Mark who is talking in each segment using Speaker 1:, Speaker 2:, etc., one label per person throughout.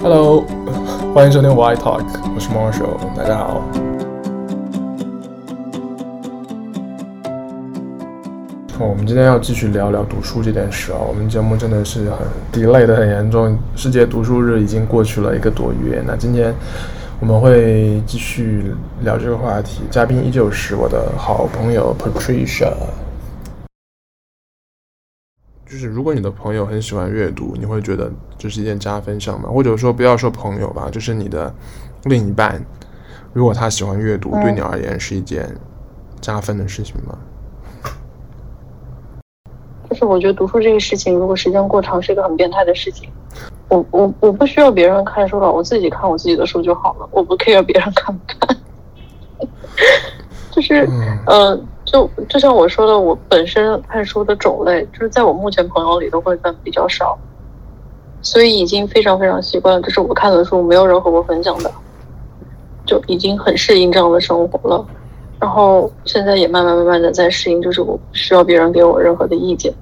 Speaker 1: Hello，欢迎收听 Why Talk，我是 Marshall，大家好。我们今天要继续聊聊读书这件事啊，我们节目真的是很 delay 的很严重，世界读书日已经过去了一个多月，那今天我们会继续聊这个话题，嘉宾依旧是我的好朋友 Patricia。果你的朋友很喜欢阅读，你会觉得这是一件加分项吗？或者说不要说朋友吧，就是你的另一半，如果他喜欢阅读，对你而言是一件加分的事情吗？
Speaker 2: 就是我觉得读书这个事情，如果时间过长，是一个很变态的事情。我我我不需要别人看书了，我自己看我自己的书就好了，我不 care 别人看不看。就是嗯。呃就就像我说的，我本身看书的种类，就是在我目前朋友里都会分比较少，所以已经非常非常习惯了。就是我看的书没有人和我分享的，就已经很适应这样的生活了。然后现在也慢慢慢慢的在适应，就是我不需要别人给我任何的意见，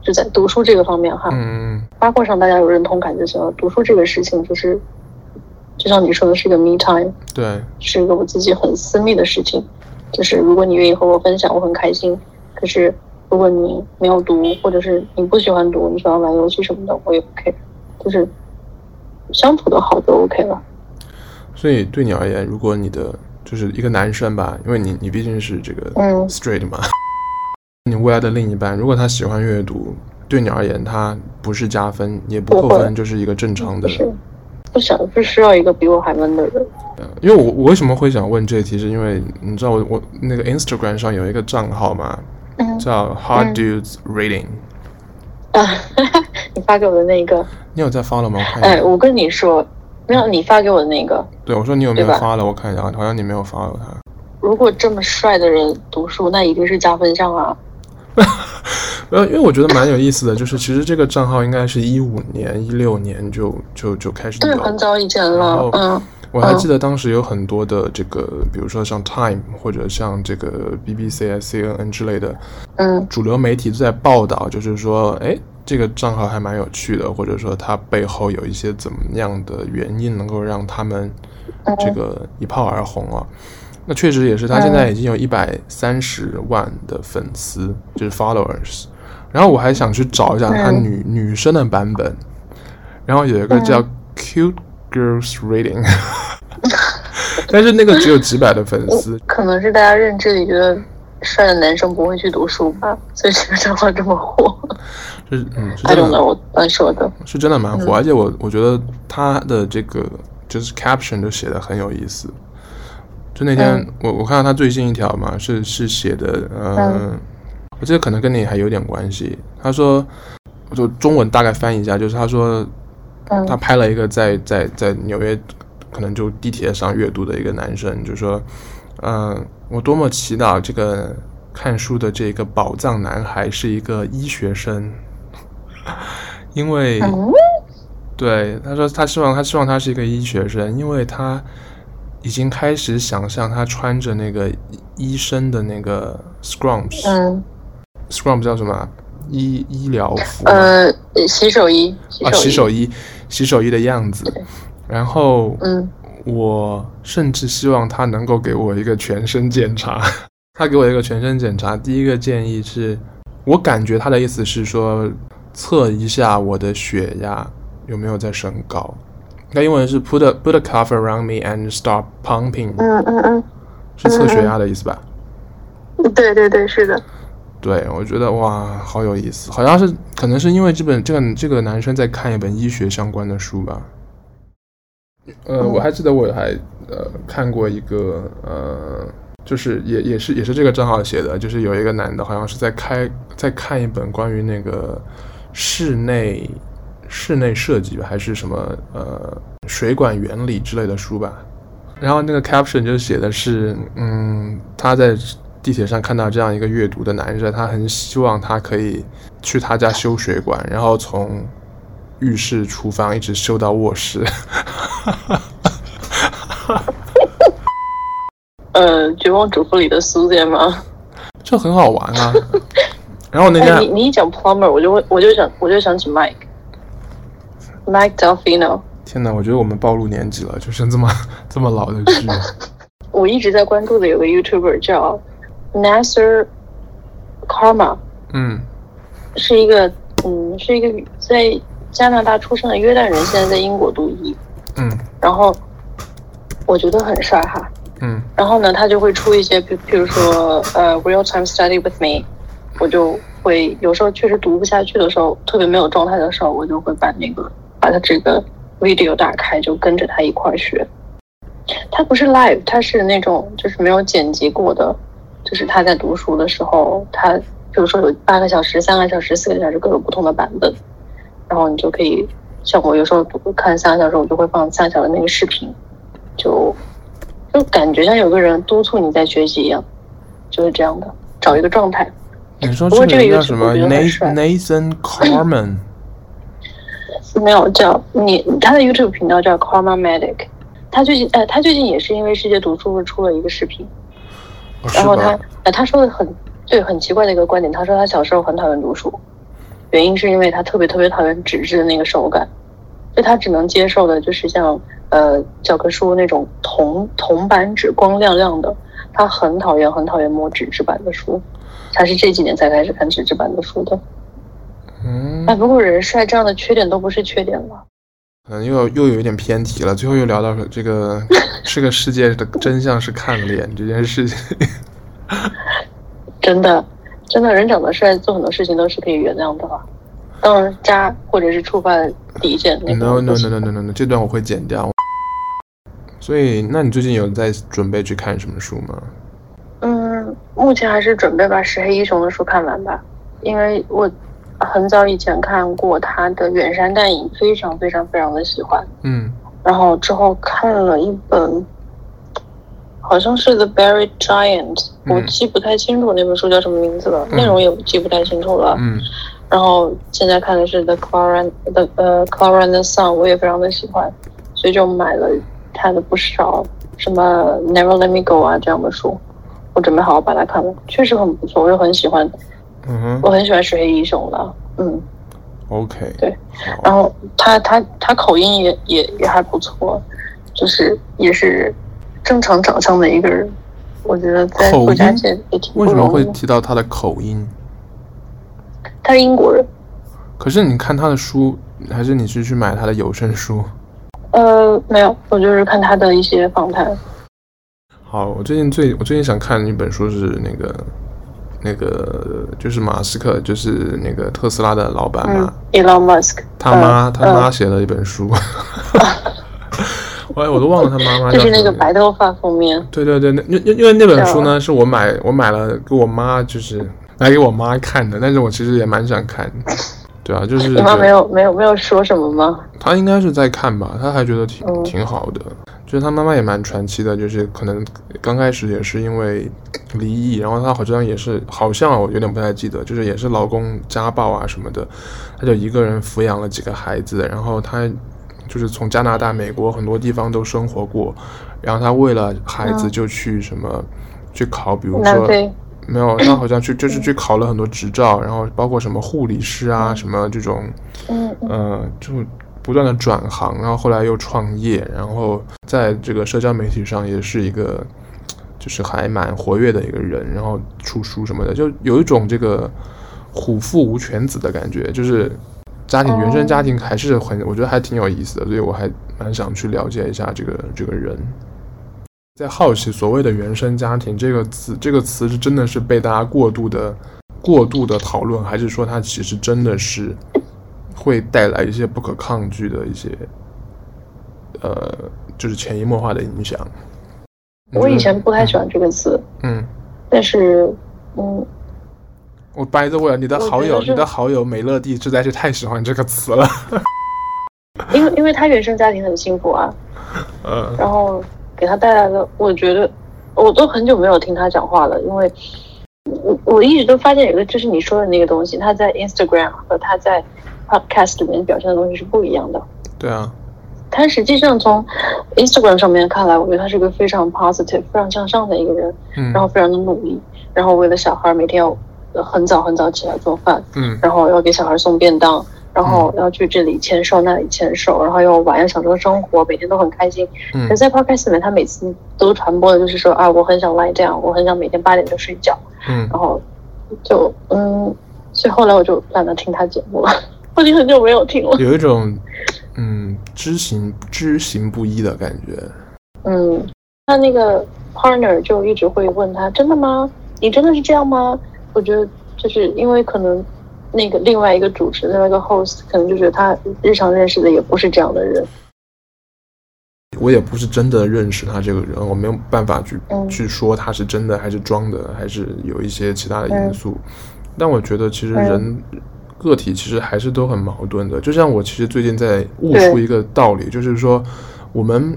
Speaker 2: 就在读书这个方面哈。嗯。八卦上大家有认同感就行了。读书这个事情就是，就像你说的是一个 me time，
Speaker 1: 对，
Speaker 2: 是一个我自己很私密的事情。就是如果你愿意和我分享，我很开心。可是如果你没有读，或者是你不喜欢读，你喜欢玩游戏什么的，我也 OK。就是相处的好就 OK 了。
Speaker 1: 所以对你而言，如果你的就是一个男生吧，因为你你毕竟是这个 straight 嘛，嗯、你未来的另一半，如果他喜欢阅读，对你而言他不是加分也不扣分，就是一个正常的。
Speaker 2: 不想不需要一个比我还闷的人。
Speaker 1: 因为我我为什么会想问这个题，是因为你知道我我那个 Instagram 上有一个账号嘛，嗯、叫 Hard Dudes Reading。
Speaker 2: 啊，你发给我的那个。
Speaker 1: 你有在 follow 吗？我看
Speaker 2: 哎，我跟你说，没有你发给我的那个。
Speaker 1: 对，我说你有没有 follow？我看一下，好像你没有 follow 他。
Speaker 2: 如果这么帅的人读书，那一定是加分项啊。
Speaker 1: 呃，因为我觉得蛮有意思的，就是其实这个账号应该是一五年、一六年就就就开始。
Speaker 2: 对，很早以前了。嗯。
Speaker 1: 我还记得当时有很多的这个，比如说像 Time 或者像这个 BBC、CNN 之类的，嗯，主流媒体都在报道，就是说，哎，这个账号还蛮有趣的，或者说它背后有一些怎么样的原因能够让他们这个一炮而红啊。那确实也是，他现在已经有一百三十万的粉丝，就是 followers。然后我还想去找一下他女女生的版本，然后有一个叫 Cute Girls Reading，但是那个只有几百的粉丝。
Speaker 2: 可能是大家认知里觉得帅的男生不会去读书吧，所以这个账号这么火。
Speaker 1: 是嗯，是真的，
Speaker 2: 我乱说的。
Speaker 1: 是真的蛮火，而且我我觉得他的这个就是 caption 都写的很有意思。就那天、嗯、我我看到他最新一条嘛，是是写的，呃，嗯、我记得可能跟你还有点关系。他说，我就中文大概翻译一下，就是他说，他拍了一个在在在纽约，可能就地铁上阅读的一个男生，就说，嗯、呃，我多么祈祷这个看书的这个宝藏男孩是一个医学生，因为，嗯、对，他说他希望他希望他是一个医学生，因为他。已经开始想象他穿着那个医生的那个 scrums，嗯，scrums 叫什么？医医疗服？
Speaker 2: 呃，洗手衣。
Speaker 1: 啊，洗手衣，洗手衣的样子。然后，嗯，我甚至希望他能够给我一个全身检查。他给我一个全身检查，第一个建议是，我感觉他的意思是说，测一下我的血压有没有在升高。那英文是 put a put a cuff around me and stop pumping。嗯嗯嗯，是测血压的意思吧？
Speaker 2: 对对对，是的。
Speaker 1: 对，我觉得哇，好有意思，好像是可能是因为这本这个这个男生在看一本医学相关的书吧。呃，我还记得我还呃看过一个呃，就是也也是也是这个账号写的，就是有一个男的，好像是在开在看一本关于那个室内。室内设计还是什么呃水管原理之类的书吧，然后那个 caption 就写的是，嗯，他在地铁上看到这样一个阅读的男生，他很希望他可以去他家修水管，然后从浴室、厨房一直修到卧室。
Speaker 2: 呃，绝望主妇里的苏姐吗？
Speaker 1: 就很好玩啊。然后那天、
Speaker 2: 哎、你你一讲 plumber，我就会我就想我就想起 Mike。Mike Delfino
Speaker 1: 天哪，我觉得我们暴露年纪了，就是这么 这么老的剧。
Speaker 2: 我一直在关注的有个 YouTuber 叫 Nasser Karma，
Speaker 1: 嗯，
Speaker 2: 是一个嗯是一个在加拿大出生的约旦人，现在在英国读医，
Speaker 1: 嗯，
Speaker 2: 然后我觉得很帅哈，
Speaker 1: 嗯，
Speaker 2: 然后呢，他就会出一些，比比如说呃 Real Time Study with Me，我就会有时候确实读不下去的时候，特别没有状态的时候，我就会把那个把他这个。video 打开就跟着他一块儿学，他不是 live，他是那种就是没有剪辑过的，就是他在读书的时候，他比如说有八个小时、三个小时、四个小时各种不同的版本，然后你就可以像我有时候读看三个小时，我就会放三个小时那个视频，就就感觉像有个人督促你在学习一样，就是这样的，找一个状态。
Speaker 1: 你说这个叫什么？Nathan Carman。
Speaker 2: 没有叫你，他的 YouTube 频道叫 Karma Medic，他最近呃，他最近也是因为世界读书会出了一个视频，
Speaker 1: 哦、
Speaker 2: 然后他呃他说的很对，很奇怪的一个观点，他说他小时候很讨厌读书，原因是因为他特别特别讨厌纸质的那个手感，所以他只能接受的就是像呃教科书那种铜铜版纸光亮亮的，他很讨厌很讨厌摸纸质版的书，他是这几年才开始看纸质版的书的。
Speaker 1: 嗯，
Speaker 2: 哎，不过人帅这样的缺点都不是缺点了。
Speaker 1: 嗯，又又有一点偏题了。最后又聊到这个，这个世界的真相是看脸这件事情。
Speaker 2: 真的，真的人长得帅，做很多事情都是可以原谅的吧？当然，渣或者是触犯底线
Speaker 1: no no no no no no，这段我会剪掉。所以，那你最近有在准备去看什么书吗？
Speaker 2: 嗯，目前还是准备把石黑一雄的书看完吧，因为我。很早以前看过他的《远山淡影》，非常非常非常的喜欢。
Speaker 1: 嗯，
Speaker 2: 然后之后看了一本，好像是《The Buried Giant》，嗯，我记不太清楚那本书叫什么名字了，嗯，内容也记不太清楚了。
Speaker 1: 嗯，
Speaker 2: 然后现在看的是《The Clara》的呃《Clara and the Sun》，我也非常的喜欢，所以就买了他的不少什么《Never Let Me Go》啊这样的书，我准备好好把它看了，确实很不错，我又很喜欢。
Speaker 1: 嗯哼，
Speaker 2: 我很喜欢水黑一雄的，嗯
Speaker 1: ，OK，
Speaker 2: 对，然后他他他口音也也也还不错，就是也是正常长相的一个人，我觉得在作家界也挺。
Speaker 1: 为什么会提到他的口音？
Speaker 2: 他是英国人。
Speaker 1: 可是你看他的书，还是你是去买他的有声书？
Speaker 2: 呃，没有，我就是看他的一些访谈。
Speaker 1: 好，我最近最我最近想看的一本书是那个。那个就是马斯克，就是那个特斯拉的老板嘛，
Speaker 2: 嗯，Elon Musk，
Speaker 1: 他妈他妈写了一本书，我、嗯、我都忘了他妈妈。
Speaker 2: 就是那个白头发封面。
Speaker 1: 对对对，那因因为那本书呢，是我买我买了给我妈，就是买给我妈看的，但是我其实也蛮想看的。对啊，就是
Speaker 2: 你妈没有没有没有说什么吗？
Speaker 1: 他应该是在看吧，他还觉得挺、嗯、挺好的。就是他妈妈也蛮传奇的，就是可能刚开始也是因为离异，然后他好像也是好像我有点不太记得，就是也是老公家暴啊什么的，他就一个人抚养了几个孩子，然后他就是从加拿大、美国很多地方都生活过，然后他为了孩子就去什么、嗯、去考，比如说没有，他好像去就是去考了很多执照，然后包括什么护理师啊什么这种，嗯。呃就。不断的转行，然后后来又创业，然后在这个社交媒体上也是一个，就是还蛮活跃的一个人，然后出书什么的，就有一种这个虎父无犬子的感觉，就是家庭原生家庭还是很，我觉得还挺有意思的，所以我还蛮想去了解一下这个这个人。在好奇所谓的原生家庭这个词，这个词是真的是被大家过度的过度的讨论，还是说它其实真的是？会带来一些不可抗拒的一些，呃，就是潜移默化的影响。
Speaker 2: 我以前不太喜欢这个词，
Speaker 1: 嗯，
Speaker 2: 但是，嗯，
Speaker 1: 我 by the way，你的好友，你的好友美乐蒂实在是太喜欢这个词了，
Speaker 2: 因为因为他原生家庭很幸福啊，
Speaker 1: 嗯，
Speaker 2: 然后给他带来的，我觉得我都很久没有听他讲话了，因为我我一直都发现有一个就是你说的那个东西，他在 Instagram 和他在 Podcast 里面表现的东西是不一样的。
Speaker 1: 对啊，
Speaker 2: 他实际上从 Instagram 上面看来，我觉得他是个非常 positive、非常向上的一个人。
Speaker 1: 嗯。
Speaker 2: 然后非常的努力，然后为了小孩每天要很早很早起来做饭。
Speaker 1: 嗯。
Speaker 2: 然后要给小孩送便当，然后要去这里签售，那里签售，然后又晚上享受生活，每天都很开心。
Speaker 1: 嗯，
Speaker 2: 可是在 podcast 里面，他每次都传播的就是说啊，我很想 lie down，我很想每天八点就睡觉。
Speaker 1: 嗯，
Speaker 2: 然后就嗯，所以后来我就懒得听他节目了，我已经很久没有听了。
Speaker 1: 有一种嗯知行知行不一的感觉。
Speaker 2: 嗯，他那个 partner 就一直会问他：“真的吗？你真的是这样吗？”我觉得就是因为可能那个另外一个主持，另外一个 host 可能就觉得他日常认识的也不是这样的人。
Speaker 1: 我也不是真的认识他这个人，我没有办法去、
Speaker 2: 嗯、
Speaker 1: 去说他是真的还是装的，还是有一些其他的因素。嗯、但我觉得其实人、嗯、个体其实还是都很矛盾的。就像我其实最近在悟出一个道理，就是说我们。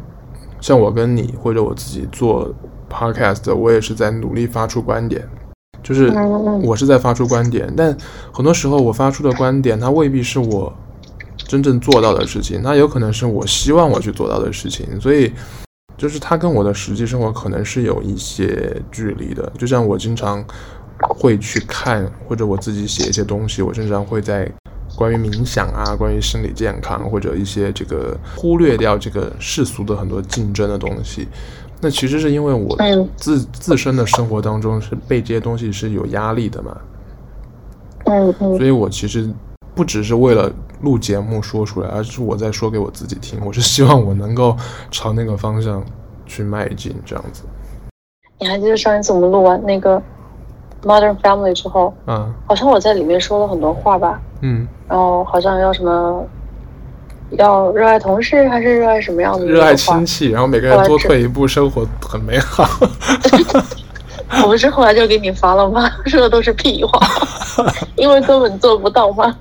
Speaker 1: 像我跟你或者我自己做 podcast，我也是在努力发出观点，就是我是在发出观点，但很多时候我发出的观点，它未必是我真正做到的事情，它有可能是我希望我去做到的事情，所以就是它跟我的实际生活可能是有一些距离的。就像我经常会去看，或者我自己写一些东西，我经常会在。关于冥想啊，关于心理健康，或者一些这个忽略掉这个世俗的很多竞争的东西，那其实是因为我自自身的生活当中是被这些东西是有压力的嘛。
Speaker 2: 嗯嗯。
Speaker 1: 所以我其实不只是为了录节目说出来，而是我在说给我自己听。我是希望我能够朝那个方向去迈进，这样子。
Speaker 2: 你还记得上一次我们录完那个 Modern Family 之后，
Speaker 1: 嗯，
Speaker 2: 好像我在里面说了很多话吧？
Speaker 1: 嗯。
Speaker 2: 然后好像要什么，要热爱同事还是热爱什么样的？
Speaker 1: 热爱亲戚，然后每个人多退一步，生活很美好。
Speaker 2: 我不是后来就给你发了吗？说的都是屁话，因为根本做不到嘛。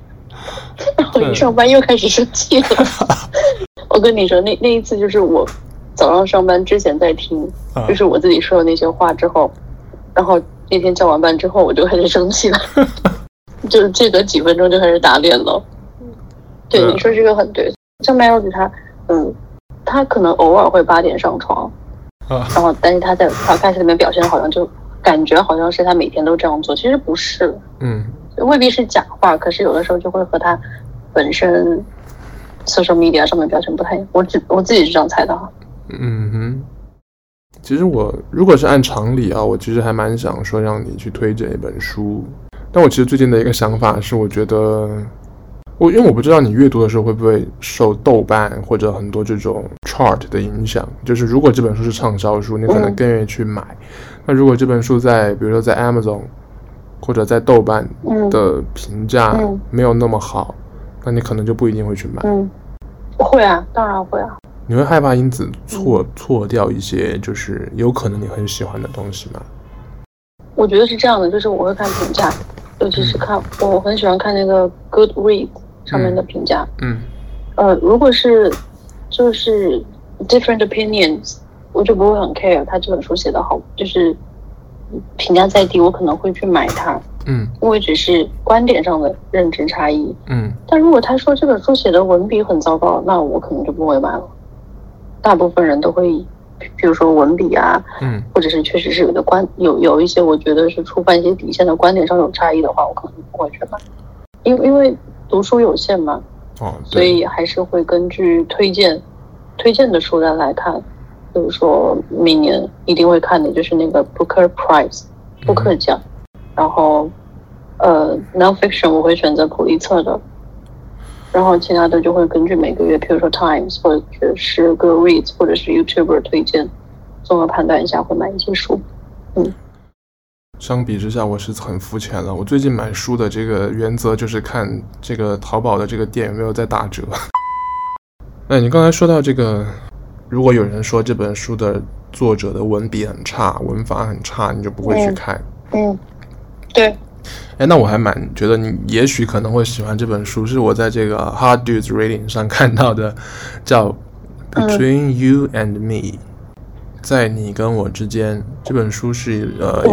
Speaker 2: 然后一上班又开始生气了。我跟你说，那那一次就是我早上上班之前在听，就是我自己说的那些话之后，然后那天交完班之后，我就开始生气了。就是这个几分钟就开始打脸了，对，你说这个很对。像 Melody 他，嗯，他可能偶尔会八点上床，然后但是他在他开始里面表现的好像就感觉好像是他每天都这样做，其实不是，
Speaker 1: 嗯，
Speaker 2: 未必是假话，可是有的时候就会和他本身 social media 上面表现不太一样。我只我自己是这样猜的哈。
Speaker 1: 嗯哼，其实我如果是按常理啊，我其实还蛮想说让你去推荐一本书。但我其实最近的一个想法是，我觉得我因为我不知道你阅读的时候会不会受豆瓣或者很多这种 chart 的影响。就是如果这本书是畅销书，你可能更愿意去买；那如果这本书在比如说在 Amazon 或者在豆瓣的评价没有那么好，那你可能就不一定会去买。
Speaker 2: 嗯，会啊，当然会啊。
Speaker 1: 你会害怕因此错错掉一些就是有可能你很喜欢的东西吗？
Speaker 2: 我觉得是这样的，就是我会看评价。尤其是看，我很喜欢看那个 Goodreads 上面的评价。
Speaker 1: 嗯。
Speaker 2: 呃，如果是就是 different opinions，我就不会很 care 他这本书写的好，就是评价再低，我可能会去买它。
Speaker 1: 嗯。
Speaker 2: 因为只是观点上的认知差异。
Speaker 1: 嗯。
Speaker 2: 但如果他说这本书写的文笔很糟糕，那我可能就不会买了。大部分人都会。比如说文笔啊，
Speaker 1: 嗯，
Speaker 2: 或者是确实是有的观有有一些我觉得是触犯一些底线的观点上有差异的话，我可能不会去买，因为因为读书有限嘛，
Speaker 1: 哦，
Speaker 2: 所以还是会根据推荐推荐的书单来看，比如说明年一定会看的就是那个 Booker Prize 布克奖，嗯，然后呃 Nonfiction 我会选择普利策的。然后其他的就会根据每个月，比如说 Times 或者是 Goodreads 或者是 YouTuber 推荐，综合判断一下会买一些书。嗯，
Speaker 1: 相比之下，我是很肤浅了。我最近买书的这个原则就是看这个淘宝的这个店有没有在打折。哎，你刚才说到这个，如果有人说这本书的作者的文笔很差，文法很差，你就不会去看。
Speaker 2: 嗯，嗯，对。
Speaker 1: 哎，那我还蛮觉得你也许可能会喜欢这本书，是我在这个 Hard Dudes Reading 上 看到的，叫 Between You and Me，在你跟我之间。这本书是呃，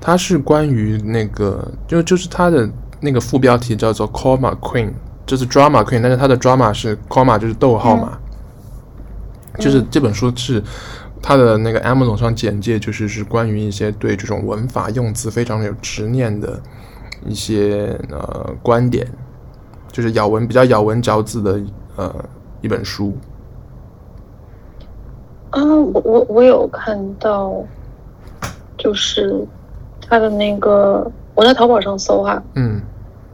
Speaker 1: 它是关于那个，就就是它的那个副标题叫做 Comma Queen，就是 Drama Queen，但是它的 Drama 是 Comma 就是逗号嘛，就是这本书是。他的那个 Amazon 上简介就是是关于一些对这种文法用字非常有执念的一些呃观点，就是咬文比较咬文嚼字的呃一本书。
Speaker 2: 啊，我我我有看到，就是他的那个，我在淘宝上搜哈，
Speaker 1: 嗯，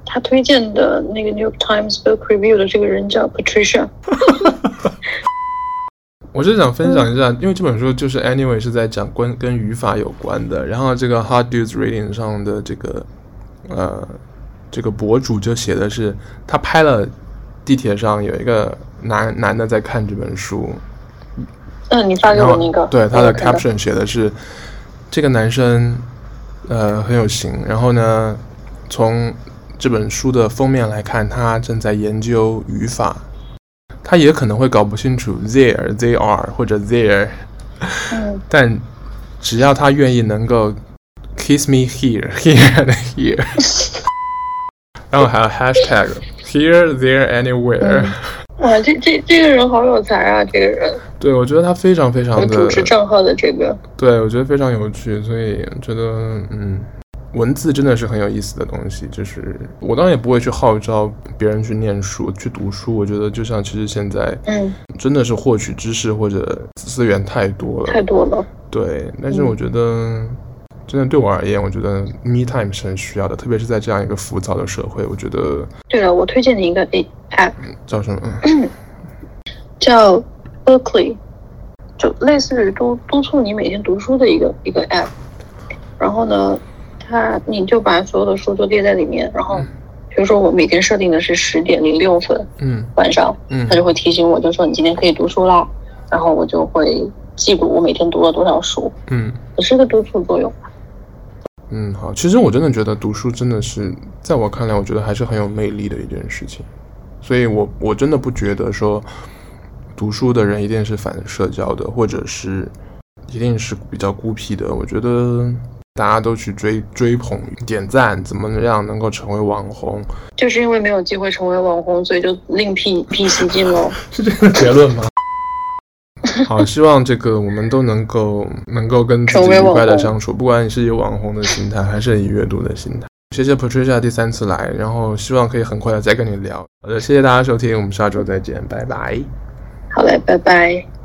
Speaker 2: 他推荐的那个 New York Times Book Review 的这个人叫 Patricia。
Speaker 1: 我是想分享一下，因为这本书就是 anyway 是在讲关跟语法有关的，然后这个 hard dude's Reading 上的这个呃这个博主就写的是他拍了地铁上有一个男男的在看这本书，
Speaker 2: 嗯，你发给我那个，
Speaker 1: 对他的 caption 写的是这个男生呃很有型，然后呢从这本书的封面来看，他正在研究语法。他也可能会搞不清楚 there they are 或者 there，
Speaker 2: 嗯，
Speaker 1: 但只要他愿意能够 kiss me here here and here，然后还有 hashtag here there anywhere，
Speaker 2: 嗯、哇，这这这个人好有才啊，这个人，
Speaker 1: 对，我觉得他非常非常的
Speaker 2: 主持账号的这个，
Speaker 1: 对，我觉得非常有趣，所以觉得嗯。文字真的是很有意思的东西，就是我当然也不会去号召别人去念书、去读书。我觉得就像其实现在，嗯，真的是获取知识或者资源太多了，
Speaker 2: 太多了。
Speaker 1: 对，但是我觉得，真的对我而言，我觉得 me time 是很需要的，特别是在这样一个浮躁的社会。我觉得，
Speaker 2: 对了，我推荐你一个 app，
Speaker 1: 叫什么？
Speaker 2: 叫 Bookly，就类似于督督促你每天读书的一个一个 app。然后呢？他，你就把所有的书都列在里面，然后，比如说我每天设定的是十点零六分，嗯，晚上，嗯，他就会提醒我，就说你今天可以读书啦，然后我就会记录我每天读了多少书，嗯，也是个督促作用。
Speaker 1: 嗯，好，其实我真的觉得读书真的是，在我看来，我觉得还是很有魅力的一件事情，所以我我真的不觉得说读书的人一定是反社交的，或者是一定是比较孤僻的，我觉得。大家都去追追捧、点赞，怎么样能够成为网红？
Speaker 2: 就是因为没有机会成为网红，所以就另辟辟蹊径喽。
Speaker 1: 是这个结论吗？好，希望这个我们都能够能够跟自己愉快的相处，不管你是以网红的心态，还是以阅读的心态。谢谢 Patricia 第三次来，然后希望可以很快的再跟你聊。好的，谢谢大家收听，我们下周再见，拜拜。
Speaker 2: 好嘞，拜拜。